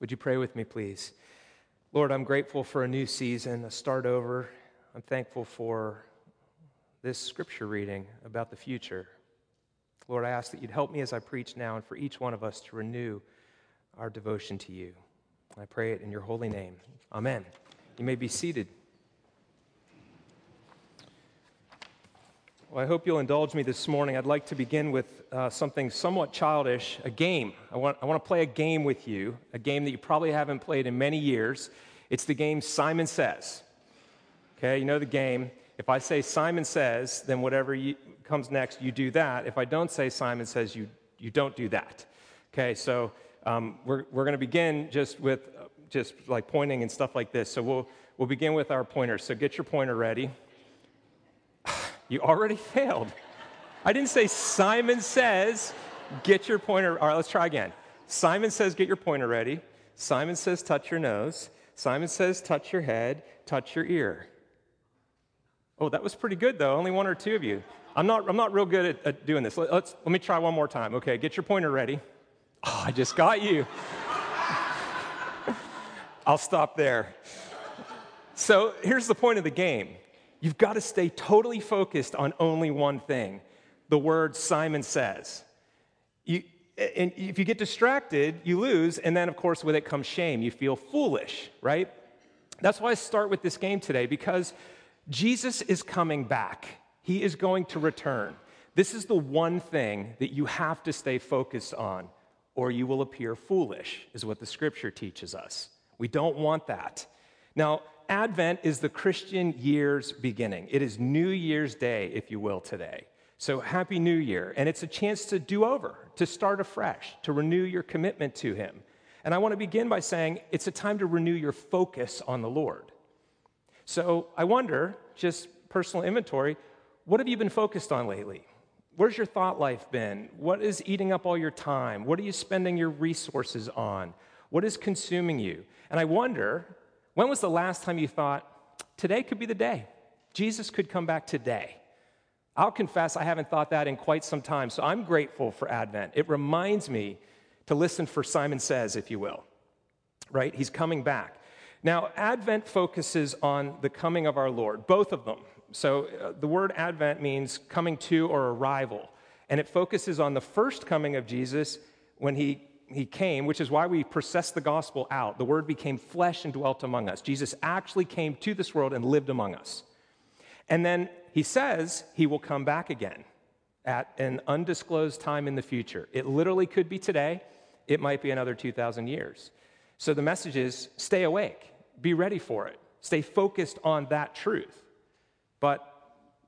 Would you pray with me, please? Lord, I'm grateful for a new season, a start over. I'm thankful for this scripture reading about the future. Lord, I ask that you'd help me as I preach now and for each one of us to renew our devotion to you. I pray it in your holy name. Amen. You may be seated. Well, I hope you'll indulge me this morning. I'd like to begin with uh, something somewhat childish a game. I want, I want to play a game with you, a game that you probably haven't played in many years. It's the game Simon Says. Okay, you know the game. If I say Simon Says, then whatever you, comes next, you do that. If I don't say Simon Says, you, you don't do that. Okay, so um, we're, we're going to begin just with just like pointing and stuff like this. So we'll, we'll begin with our pointer. So get your pointer ready. You already failed. I didn't say Simon says, get your pointer. All right, let's try again. Simon says, get your pointer ready. Simon says, touch your nose. Simon says, touch your head, touch your ear. Oh, that was pretty good, though. Only one or two of you. I'm not, I'm not real good at, at doing this. Let, let's, let me try one more time. Okay, get your pointer ready. Oh, I just got you. I'll stop there. So here's the point of the game You've got to stay totally focused on only one thing the word Simon says. You, and if you get distracted, you lose. And then, of course, with it comes shame. You feel foolish, right? That's why I start with this game today because Jesus is coming back. He is going to return. This is the one thing that you have to stay focused on, or you will appear foolish, is what the scripture teaches us. We don't want that. Now, Advent is the Christian year's beginning. It is New Year's Day, if you will, today. So, Happy New Year. And it's a chance to do over, to start afresh, to renew your commitment to Him. And I want to begin by saying it's a time to renew your focus on the Lord. So, I wonder, just personal inventory, what have you been focused on lately? Where's your thought life been? What is eating up all your time? What are you spending your resources on? What is consuming you? And I wonder, when was the last time you thought, today could be the day? Jesus could come back today. I'll confess I haven't thought that in quite some time, so I'm grateful for Advent. It reminds me to listen for Simon Says, if you will, right? He's coming back. Now, Advent focuses on the coming of our Lord, both of them. So uh, the word Advent means coming to or arrival, and it focuses on the first coming of Jesus when he he came, which is why we process the gospel out. The word became flesh and dwelt among us. Jesus actually came to this world and lived among us. And then he says he will come back again at an undisclosed time in the future. It literally could be today, it might be another 2,000 years. So the message is stay awake, be ready for it, stay focused on that truth. But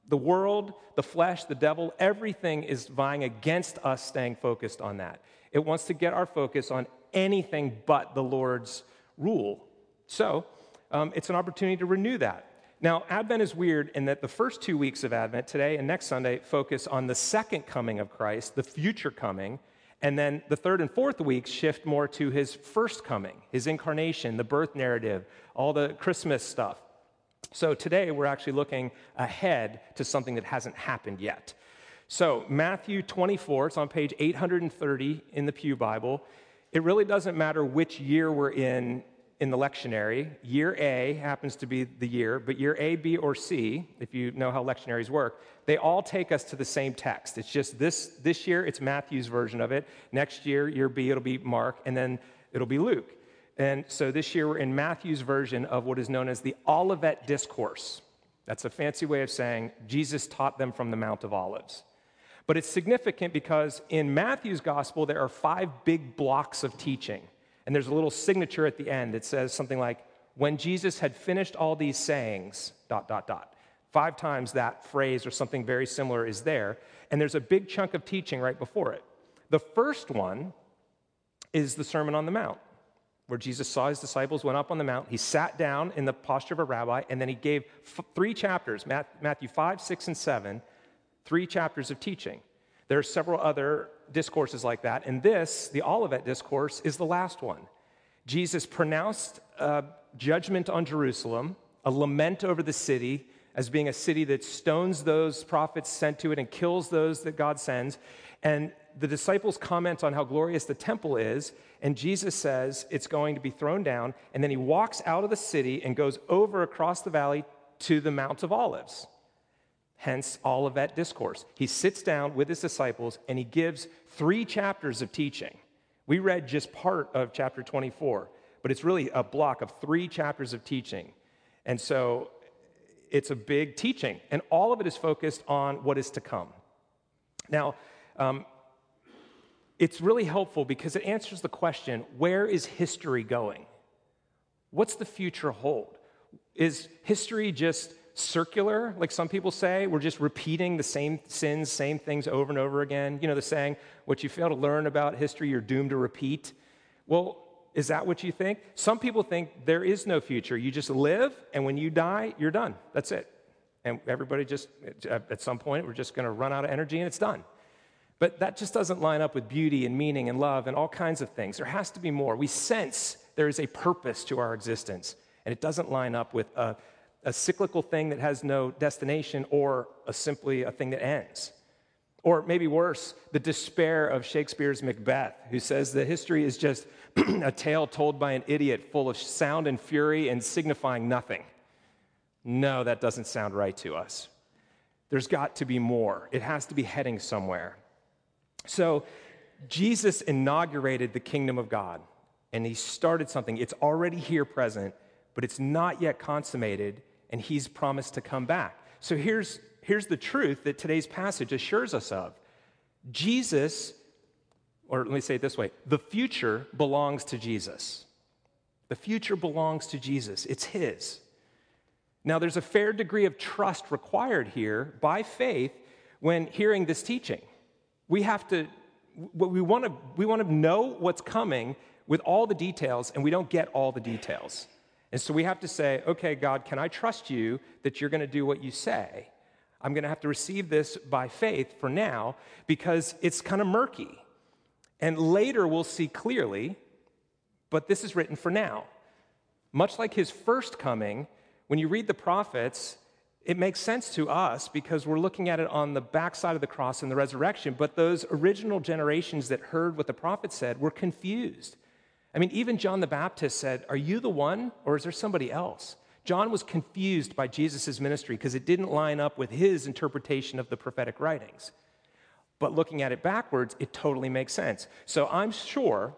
the world, the flesh, the devil, everything is vying against us staying focused on that. It wants to get our focus on anything but the Lord's rule. So um, it's an opportunity to renew that. Now, Advent is weird in that the first two weeks of Advent, today and next Sunday, focus on the second coming of Christ, the future coming. And then the third and fourth weeks shift more to his first coming, his incarnation, the birth narrative, all the Christmas stuff. So today we're actually looking ahead to something that hasn't happened yet. So, Matthew 24, it's on page 830 in the Pew Bible. It really doesn't matter which year we're in in the lectionary. Year A happens to be the year, but year A, B, or C, if you know how lectionaries work, they all take us to the same text. It's just this, this year, it's Matthew's version of it. Next year, year B, it'll be Mark, and then it'll be Luke. And so this year, we're in Matthew's version of what is known as the Olivet Discourse. That's a fancy way of saying Jesus taught them from the Mount of Olives. But it's significant because in Matthew's gospel, there are five big blocks of teaching. And there's a little signature at the end that says something like, when Jesus had finished all these sayings, dot, dot, dot. Five times that phrase or something very similar is there. And there's a big chunk of teaching right before it. The first one is the Sermon on the Mount, where Jesus saw his disciples, went up on the mount. He sat down in the posture of a rabbi, and then he gave f- three chapters Matthew 5, 6, and 7 three chapters of teaching. There are several other discourses like that, and this, the Olivet Discourse, is the last one. Jesus pronounced a judgment on Jerusalem, a lament over the city as being a city that stones those prophets sent to it and kills those that God sends. And the disciples comment on how glorious the temple is, and Jesus says it's going to be thrown down, and then he walks out of the city and goes over across the valley to the Mount of Olives. Hence, Olivet Discourse. He sits down with his disciples and he gives three chapters of teaching. We read just part of chapter 24, but it's really a block of three chapters of teaching. And so it's a big teaching, and all of it is focused on what is to come. Now, um, it's really helpful because it answers the question where is history going? What's the future hold? Is history just circular, like some people say? We're just repeating the same sins, same things over and over again. You know, the saying, what you fail to learn about history, you're doomed to repeat. Well, is that what you think? Some people think there is no future. You just live, and when you die, you're done. That's it. And everybody just, at some point, we're just going to run out of energy and it's done. But that just doesn't line up with beauty and meaning and love and all kinds of things. There has to be more. We sense there is a purpose to our existence, and it doesn't line up with a, a cyclical thing that has no destination or a simply a thing that ends. Or maybe worse, the despair of Shakespeare's Macbeth, who says that history is just a tale told by an idiot full of sound and fury and signifying nothing. No, that doesn't sound right to us. There's got to be more, it has to be heading somewhere. So, Jesus inaugurated the kingdom of God and he started something. It's already here present, but it's not yet consummated, and he's promised to come back. So here's, here's the truth that today's passage assures us of Jesus, or let me say it this way the future belongs to Jesus. The future belongs to Jesus, it's his. Now, there's a fair degree of trust required here by faith when hearing this teaching. We have to, we want to, we want to know what's coming with all the details, and we don't get all the details. And so we have to say, okay, God, can I trust you that you're going to do what you say? I'm going to have to receive this by faith for now because it's kind of murky. And later we'll see clearly, but this is written for now. Much like his first coming, when you read the prophets, it makes sense to us because we're looking at it on the backside of the cross and the resurrection. But those original generations that heard what the prophet said were confused. I mean, even John the Baptist said, Are you the one, or is there somebody else? John was confused by Jesus' ministry because it didn't line up with his interpretation of the prophetic writings. But looking at it backwards, it totally makes sense. So I'm sure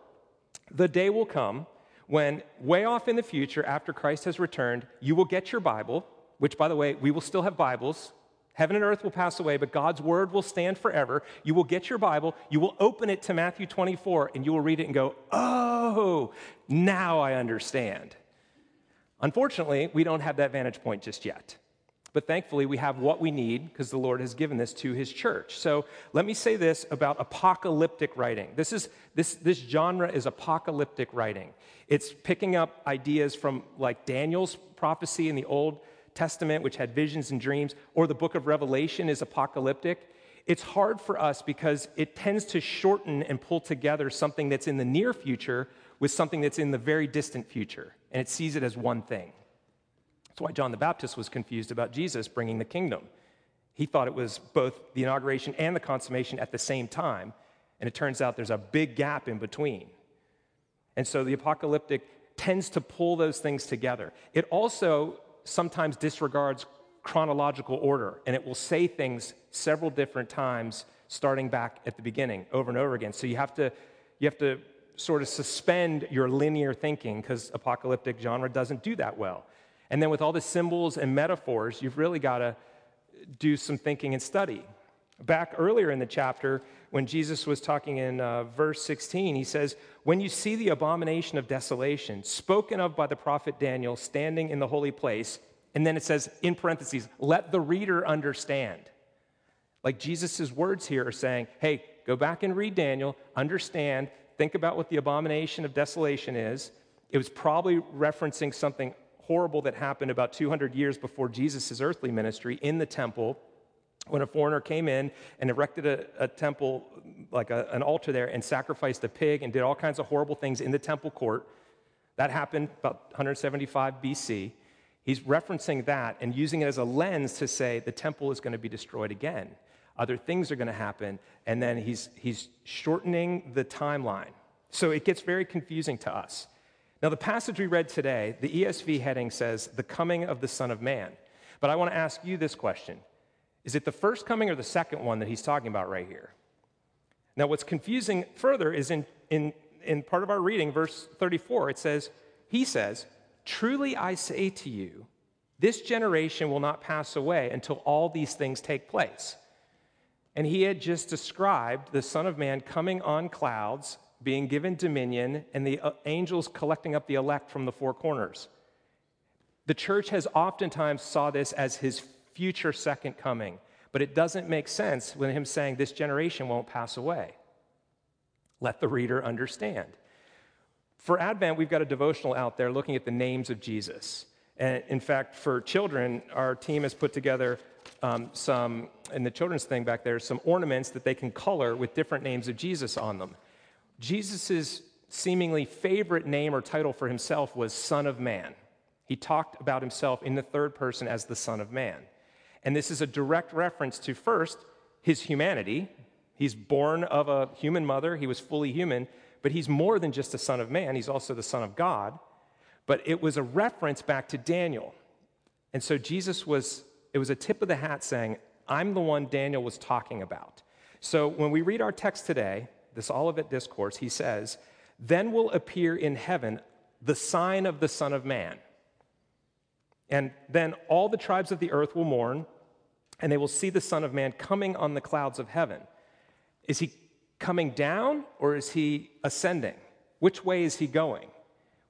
the day will come when, way off in the future, after Christ has returned, you will get your Bible, which, by the way, we will still have Bibles. Heaven and earth will pass away, but God's word will stand forever. You will get your Bible, you will open it to Matthew 24, and you will read it and go, Oh, now I understand. Unfortunately, we don't have that vantage point just yet. But thankfully, we have what we need because the Lord has given this to his church. So let me say this about apocalyptic writing. This, is, this, this genre is apocalyptic writing. It's picking up ideas from like Daniel's prophecy in the Old Testament, which had visions and dreams, or the book of Revelation is apocalyptic. It's hard for us because it tends to shorten and pull together something that's in the near future with something that's in the very distant future, and it sees it as one thing. That's why John the Baptist was confused about Jesus bringing the kingdom. He thought it was both the inauguration and the consummation at the same time, and it turns out there's a big gap in between. And so the apocalyptic tends to pull those things together. It also sometimes disregards chronological order, and it will say things several different times starting back at the beginning over and over again. So you have to, you have to sort of suspend your linear thinking because apocalyptic genre doesn't do that well. And then with all the symbols and metaphors, you've really got to do some thinking and study. Back earlier in the chapter, when Jesus was talking in uh, verse 16, he says, When you see the abomination of desolation, spoken of by the prophet Daniel, standing in the holy place, and then it says, in parentheses, let the reader understand. Like Jesus' words here are saying, hey, go back and read Daniel, understand, think about what the abomination of desolation is. It was probably referencing something horrible that happened about 200 years before Jesus' earthly ministry in the temple when a foreigner came in and erected a, a temple, like a, an altar there, and sacrificed a pig and did all kinds of horrible things in the temple court. That happened about 175 BC. He's referencing that and using it as a lens to say the temple is going to be destroyed again. Other things are going to happen. And then he's, he's shortening the timeline. So it gets very confusing to us. Now, the passage we read today, the ESV heading says, The coming of the Son of Man. But I want to ask you this question Is it the first coming or the second one that he's talking about right here? Now, what's confusing further is in, in, in part of our reading, verse 34, it says, He says, Truly I say to you, this generation will not pass away until all these things take place. And he had just described the Son of Man coming on clouds, being given dominion, and the uh, angels collecting up the elect from the four corners. The church has oftentimes saw this as his future second coming, but it doesn't make sense when him saying this generation won't pass away. Let the reader understand. For Advent, we've got a devotional out there looking at the names of Jesus. And in fact, for children, our team has put together um, some, in the children's thing back there, some ornaments that they can color with different names of Jesus on them. Jesus' seemingly favorite name or title for himself was Son of Man. He talked about himself in the third person as the Son of Man. And this is a direct reference to first his humanity. He's born of a human mother, he was fully human, but he's more than just a Son of Man, he's also the Son of God. But it was a reference back to Daniel. And so Jesus was, it was a tip of the hat saying, I'm the one Daniel was talking about. So when we read our text today, this Olivet Discourse, he says, Then will appear in heaven the sign of the Son of Man. And then all the tribes of the earth will mourn, and they will see the Son of Man coming on the clouds of heaven. Is he coming down or is he ascending? Which way is he going?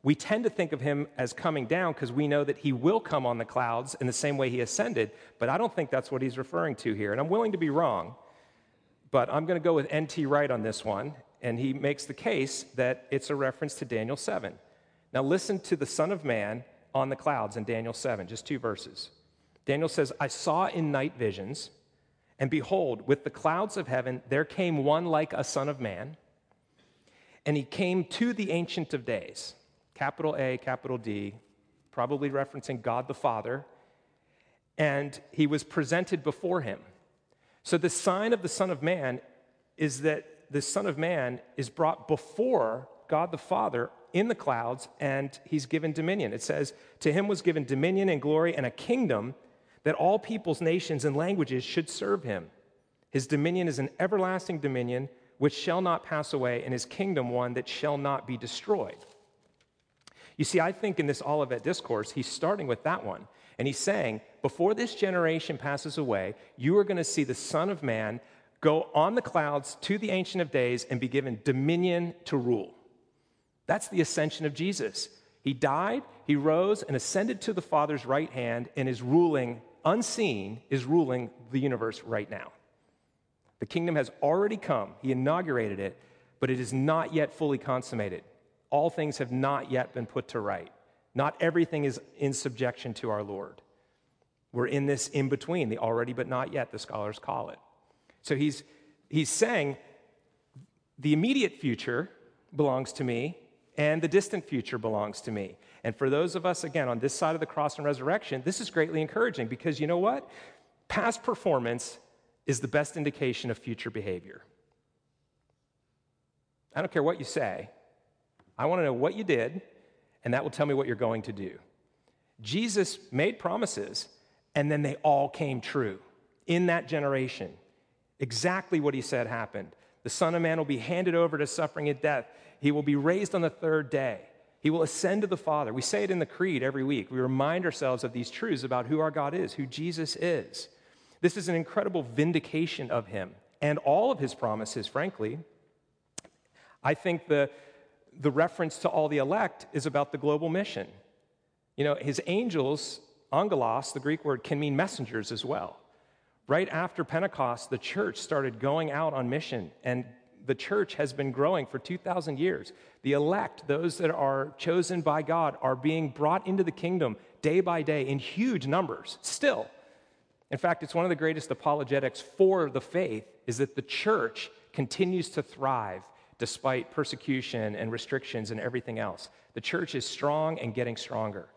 We tend to think of him as coming down because we know that he will come on the clouds in the same way he ascended, but I don't think that's what he's referring to here. And I'm willing to be wrong, but I'm going to go with N.T. Wright on this one, and he makes the case that it's a reference to Daniel 7. Now, listen to the Son of Man on the clouds in Daniel 7, just two verses. Daniel says, I saw in night visions, and behold, with the clouds of heaven, there came one like a Son of Man, and he came to the Ancient of Days capital A, capital D, probably referencing God the Father, and he was presented before him. So the sign of the Son of Man is that the Son of Man is brought before God the Father in the clouds, and he's given dominion. It says, To him was given dominion and glory and a kingdom that all peoples, nations, and languages should serve him. His dominion is an everlasting dominion which shall not pass away, and his kingdom one that shall not be destroyed. You see, I think in this Olivet discourse, he's starting with that one. And he's saying, before this generation passes away, you are going to see the Son of Man go on the clouds to the Ancient of Days and be given dominion to rule. That's the ascension of Jesus. He died, he rose, and ascended to the Father's right hand, and is ruling, unseen, is ruling the universe right now. The kingdom has already come, he inaugurated it, but it is not yet fully consummated all things have not yet been put to right. Not everything is in subjection to our Lord. We're in this in between, the already but not yet, the scholars call it. So he's, he's saying the immediate future belongs to me, and the distant future belongs to me. And for those of us, again, on this side of the cross and resurrection, this is greatly encouraging because you know what? Past performance is the best indication of future behavior. I don't care what you say, I want to know what you did, and that will tell me what you're going to do. Jesus made promises, and then they all came true in that generation. Exactly what he said happened. The Son of Man will be handed over to suffering and death. He will be raised on the third day. He will ascend to the Father. We say it in the Creed every week. We remind ourselves of these truths about who our God is, who Jesus is. This is an incredible vindication of him and all of his promises, frankly. I think the, the reference to all the elect is about the global mission. You know, his angels, angelos, the Greek word, can mean messengers as well. Right after Pentecost, the church started going out on mission, and the church has been growing for 2,000 years. The elect, those that are chosen by God, are being brought into the kingdom day by day in huge numbers still. In fact, it's one of the greatest apologetics for the faith is that the church continues to thrive despite persecution and restrictions and everything else. The church is strong and getting stronger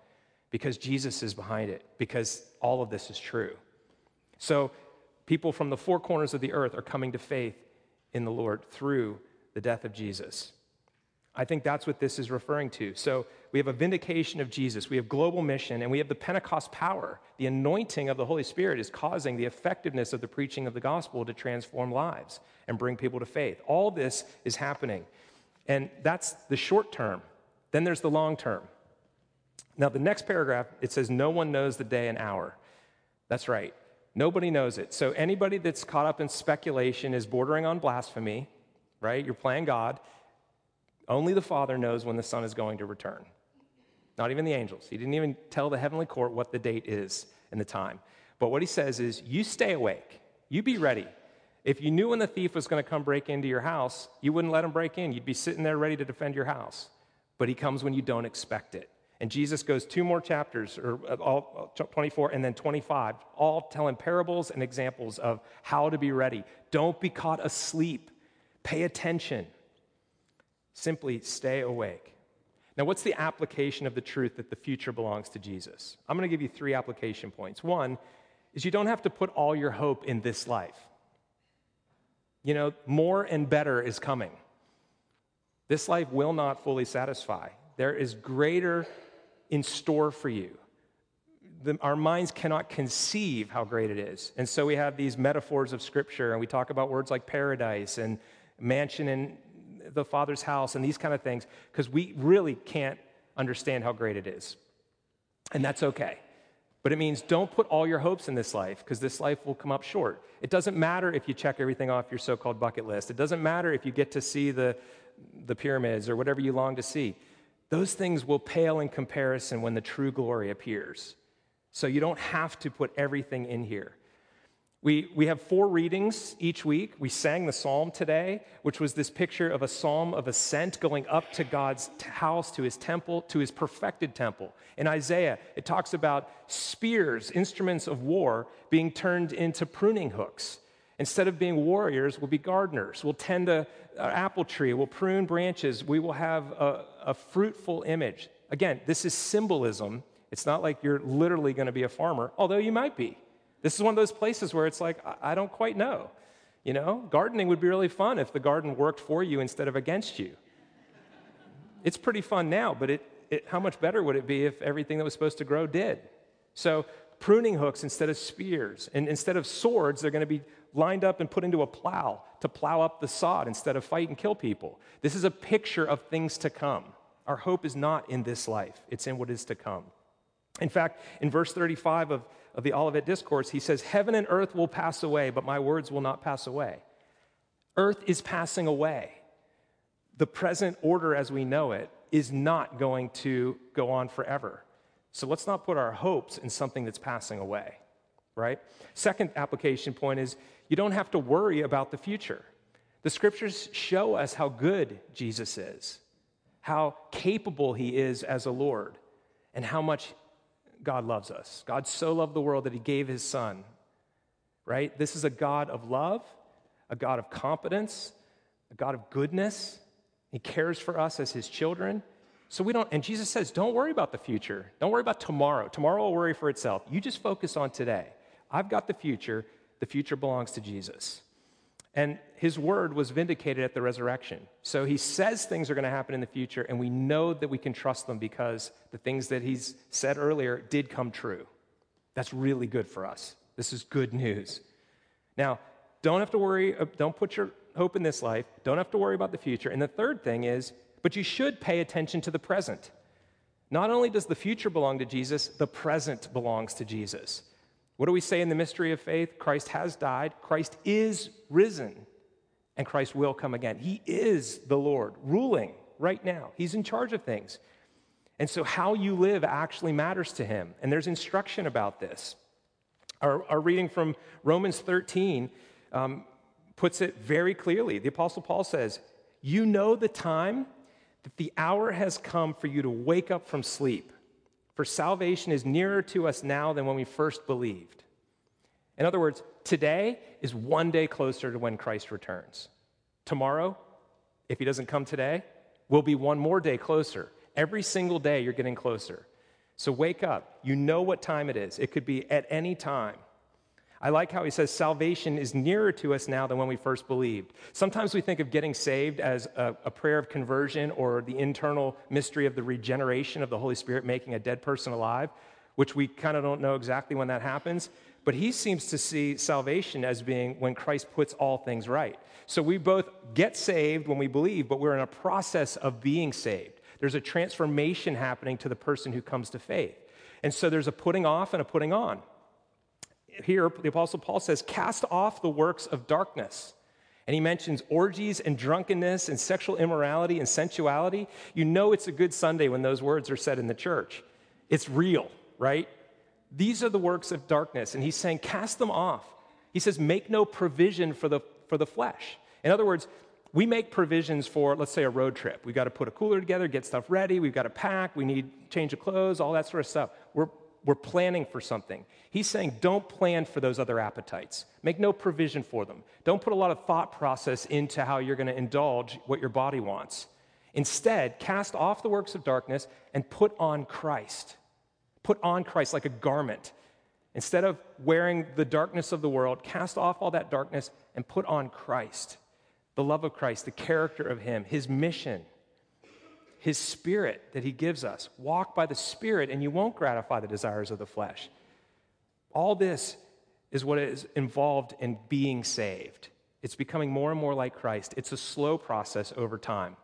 because Jesus is behind it, because all of this is true. So, People from the four corners of the earth are coming to faith in the Lord through the death of Jesus. I think that's what this is referring to. So we have a vindication of Jesus, we have global mission, and we have the Pentecost power. The anointing of the Holy Spirit is causing the effectiveness of the preaching of the gospel to transform lives and bring people to faith. All this is happening. And that's the short term. Then there's the long term. Now, the next paragraph, it says, No one knows the day and hour. That's right. Nobody knows it. So anybody that's caught up in speculation is bordering on blasphemy, right? You're playing God. Only the Father knows when the Son is going to return. Not even the angels. He didn't even tell the heavenly court what the date is and the time. But what he says is, you stay awake. You be ready. If you knew when the thief was going to come break into your house, you wouldn't let him break in. You'd be sitting there ready to defend your house. But he comes when you don't expect it. And Jesus goes two more chapters, or uh, all, 24 and then 25, all telling parables and examples of how to be ready. Don't be caught asleep. Pay attention. Simply stay awake. Now, what's the application of the truth that the future belongs to Jesus? I'm going to give you three application points. One is you don't have to put all your hope in this life. You know, more and better is coming. This life will not fully satisfy. There is greater in store for you. The, our minds cannot conceive how great it is. And so we have these metaphors of Scripture, and we talk about words like paradise and mansion in the Father's house and these kind of things, because we really can't understand how great it is. And that's okay. But it means don't put all your hopes in this life because this life will come up short. It doesn't matter if you check everything off your so called bucket list. It doesn't matter if you get to see the, the pyramids or whatever you long to see. Those things will pale in comparison when the true glory appears. So you don't have to put everything in here. We, we have four readings each week. We sang the psalm today, which was this picture of a psalm of ascent going up to God's house, to his temple, to his perfected temple. In Isaiah, it talks about spears, instruments of war, being turned into pruning hooks. Instead of being warriors, we'll be gardeners. We'll tend an uh, apple tree. We'll prune branches. We will have a, a fruitful image. Again, this is symbolism. It's not like you're literally going to be a farmer, although you might be. This is one of those places where it's like, I don't quite know. You know, gardening would be really fun if the garden worked for you instead of against you. It's pretty fun now, but it, it, how much better would it be if everything that was supposed to grow did? So, pruning hooks instead of spears, and instead of swords, they're going to be lined up and put into a plow to plow up the sod instead of fight and kill people. This is a picture of things to come. Our hope is not in this life, it's in what is to come. In fact, in verse 35 of of the Olivet Discourse, he says, Heaven and earth will pass away, but my words will not pass away. Earth is passing away. The present order as we know it is not going to go on forever. So let's not put our hopes in something that's passing away, right? Second application point is you don't have to worry about the future. The scriptures show us how good Jesus is, how capable he is as a Lord, and how much God loves us. God so loved the world that he gave his son, right? This is a God of love, a God of competence, a God of goodness. He cares for us as his children. So we don't, and Jesus says, don't worry about the future. Don't worry about tomorrow. Tomorrow will worry for itself. You just focus on today. I've got the future. The future belongs to Jesus. And his word was vindicated at the resurrection. So he says things are going to happen in the future, and we know that we can trust them because the things that he's said earlier did come true. That's really good for us. This is good news. Now, don't have to worry, uh, don't put your hope in this life, don't have to worry about the future. And the third thing is, but you should pay attention to the present. Not only does the future belong to Jesus, the present belongs to Jesus. What do we say in the mystery of faith? Christ has died, Christ is risen, and Christ will come again. He is the Lord, ruling right now. He's in charge of things. And so, how you live actually matters to him. And there's instruction about this. Our, our reading from Romans 13 um, puts it very clearly. The Apostle Paul says, You know the time that the hour has come for you to wake up from sleep for salvation is nearer to us now than when we first believed. In other words, today is one day closer to when Christ returns. Tomorrow, if he doesn't come today, will be one more day closer. Every single day, you're getting closer. So wake up. You know what time it is, it could be at any time. I like how he says salvation is nearer to us now than when we first believed. Sometimes we think of getting saved as a, a, prayer of conversion or the internal mystery of the regeneration of the Holy Spirit making a dead person alive, which we kind of don't know exactly when that happens. But he seems to see salvation as being when Christ puts all things right. So we both get saved when we believe, but we're in a process of being saved. There's a transformation happening to the person who comes to faith. And so there's a putting off and a putting on here, the Apostle Paul says, cast off the works of darkness. And he mentions orgies and drunkenness and sexual immorality and sensuality. You know it's a good Sunday when those words are said in the church. It's real, right? These are the works of darkness. And he's saying, cast them off. He says, make no provision for the, for the flesh. In other words, we make provisions for, let's say, a road trip. We've got to put a cooler together, get stuff ready, we've got to pack, we need change of clothes, all that sort of stuff. We're we're planning for something. He's saying, don't plan for those other appetites. Make no provision for them. Don't put a lot of thought process into how you're going to indulge what your body wants. Instead, cast off the works of darkness and put on Christ. Put on Christ like a garment. Instead of wearing the darkness of the world, cast off all that darkness and put on Christ. The love of Christ, the character of Him, His mission his spirit that he gives us. Walk by the spirit, and you won't gratify the desires of the flesh. All this is what is involved in being saved. It's becoming more and more like Christ. It's a slow process over time.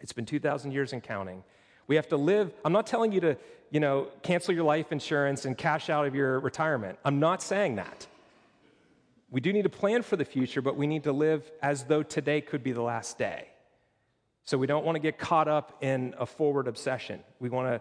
It's been 2,000 years and counting. We have to live. I'm not telling you to, you know, cancel your life insurance and cash out of your retirement. I'm not saying that. We do need to plan for the future, but we need to live as though today could be the last day. So we don't want to get caught up in a forward obsession. We want to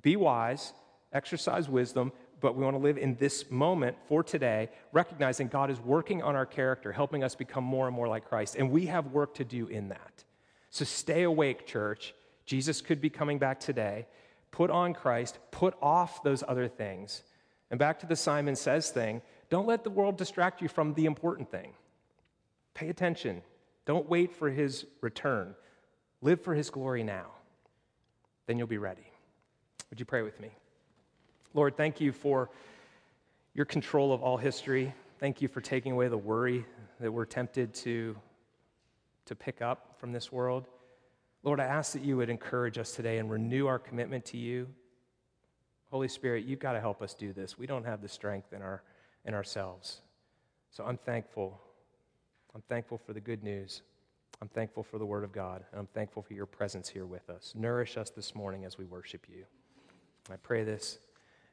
be wise, exercise wisdom, but we want to live in this moment for today, recognizing God is working on our character, helping us become more and more like Christ. And we have work to do in that. So stay awake, church. Jesus could be coming back today. Put on Christ, put off those other things. And back to the Simon Says thing don't let the world distract you from the important thing. Pay attention. Don't wait for his return. Live for his glory now. Then you'll be ready. Would you pray with me? Lord, thank you for your control of all history. Thank you for taking away the worry that we're tempted to, to pick up from this world. Lord, I ask that you would encourage us today and renew our commitment to you. Holy Spirit, you've got to help us do this. We don't have the strength in, our, in ourselves. So I'm thankful. I'm thankful for the good news. I'm thankful for the Word of God, and I'm thankful for your presence here with us. Nourish us this morning as we worship you. I pray this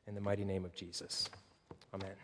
in the mighty name of Jesus. Amen.